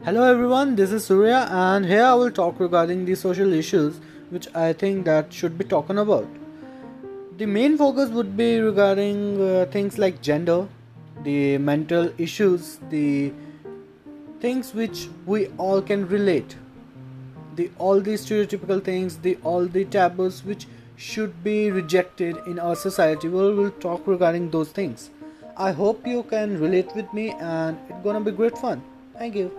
Hello everyone, this is Surya and here I will talk regarding the social issues which I think that should be talking about. The main focus would be regarding uh, things like gender, the mental issues, the things which we all can relate. The all the stereotypical things, the all the taboos which should be rejected in our society. We will talk regarding those things. I hope you can relate with me and it's gonna be great fun. Thank you.